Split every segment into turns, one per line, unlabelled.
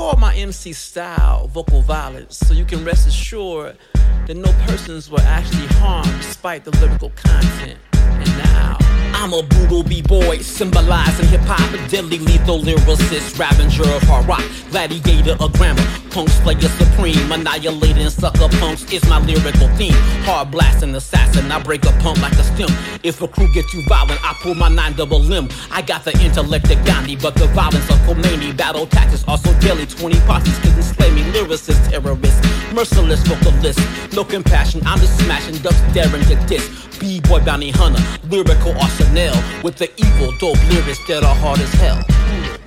call my MC style vocal violence, so you can rest assured that no persons were actually harmed despite the lyrical content. And now, I'm a brutal b-boy, symbolizing hip-hop, deadly lethal lyricist, ravager of hard rock, gladiator of grammar, punk slayer supreme, annihilating sucker punks is my lyrical theme. Hard blasting assassin, I break a punk like a stem. If a crew gets too violent, I pull my nine double limb. I got the intellect of Gandhi, but the violence of Khomeini. Battle tactics also so deadly, 20 posses couldn't slay me. Lyricist, terrorist, merciless vocalist, no compassion. I'm just smashing ducks, daring to diss. B-boy bounty hunter, lyrical arsenal with the evil dope lyrics that are hard as hell.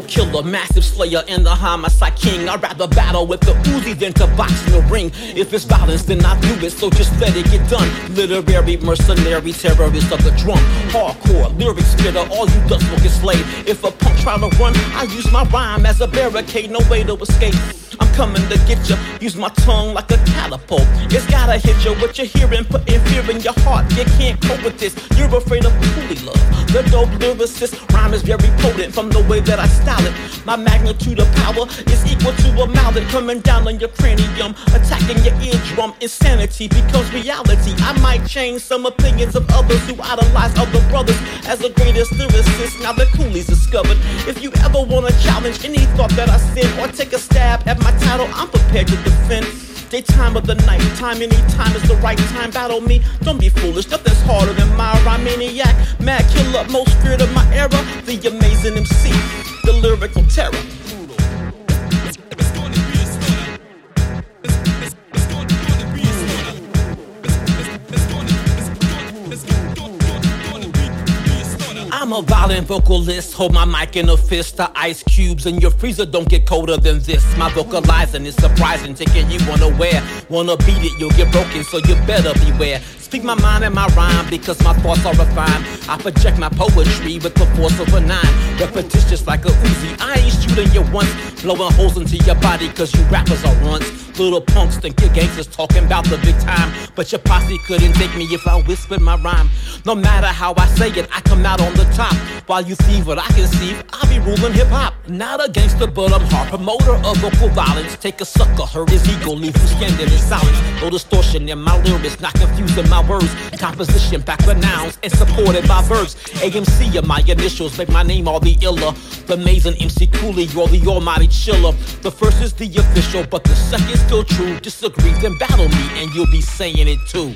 Brutal killer, massive slayer, and the homicide king. I'd rather battle with the Uzi than to box in the ring. If it's violence, then I do it, so just let it get done. Literary mercenary terrorist of the drum. Hardcore, lyric spitter, all you ducks will get slayed. If a punk try to run, I use my rhyme as a barricade, no way to escape. I'm coming to get you, use my tongue like a catapult. It's gotta hit you what you're hearing, putting fear in your heart. You can't cope with this, you're afraid of Cooley love. The dope lyricist rhyme is very potent from the way that I style it. My magnitude of power is equal to a mallet coming down on your cranium, attacking your eardrum. Insanity becomes reality. I might change some opinions of others who idolize other brothers as the greatest lyricist. Now the coolies discovered. If you ever wanna challenge any thought that I send or take a stab at my I'm prepared to defend. Daytime of the night, time anytime is the right time. Battle me, don't be foolish. Nothing's harder than my rhyme maniac, mad killer, most feared of my era. The amazing MC, the lyrical terror. I'm a violent vocalist, hold my mic in a fist. The ice cubes in your freezer don't get colder than this. My vocalizing is surprising, taking you unaware. Wanna beat it, you'll get broken, so you better beware. Speak my mind and my rhyme because my thoughts are refined. I project my poetry with the force of a nine. Repetitious like a Uzi. I ain't shooting you once, blowing holes into your body cause you rappers are runts. Little punks think your gangsters talking about the big time. But your posse couldn't take me if I whispered my rhyme. No matter how I say it, I come out on the top. While you see what I conceive, I'll be ruling hip hop. Not a gangster, but I'm hard promoter of vocal violence. Take a sucker, hurt his ego, leave him standing in silence. No distortion in my lyrics, not confusing my words. Composition, back the nouns, and supported by verbs. AMC are my initials, make my name all the iller. The amazing MC Cooley, you're the almighty chiller. The first is the official, but the second's still true. Disagree, then battle me, and you'll be saying it too.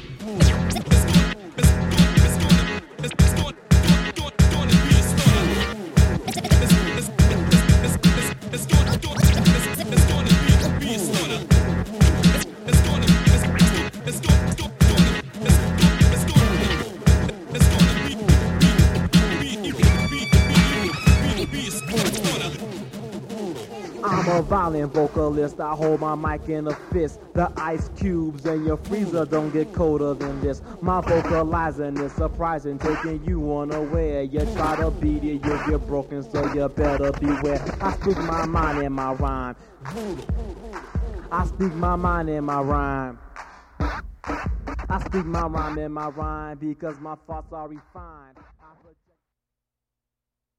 I'm a violent vocalist. I hold my mic in a fist. The ice cubes in your freezer don't get colder than this. My vocalizing is surprising, taking you unaware. You try to beat it, you'll get broken, so you better beware. I speak my mind in my rhyme. I speak my mind in my rhyme. I speak my rhyme in my rhyme because my thoughts are refined.